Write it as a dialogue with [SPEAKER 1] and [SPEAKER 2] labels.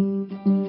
[SPEAKER 1] you.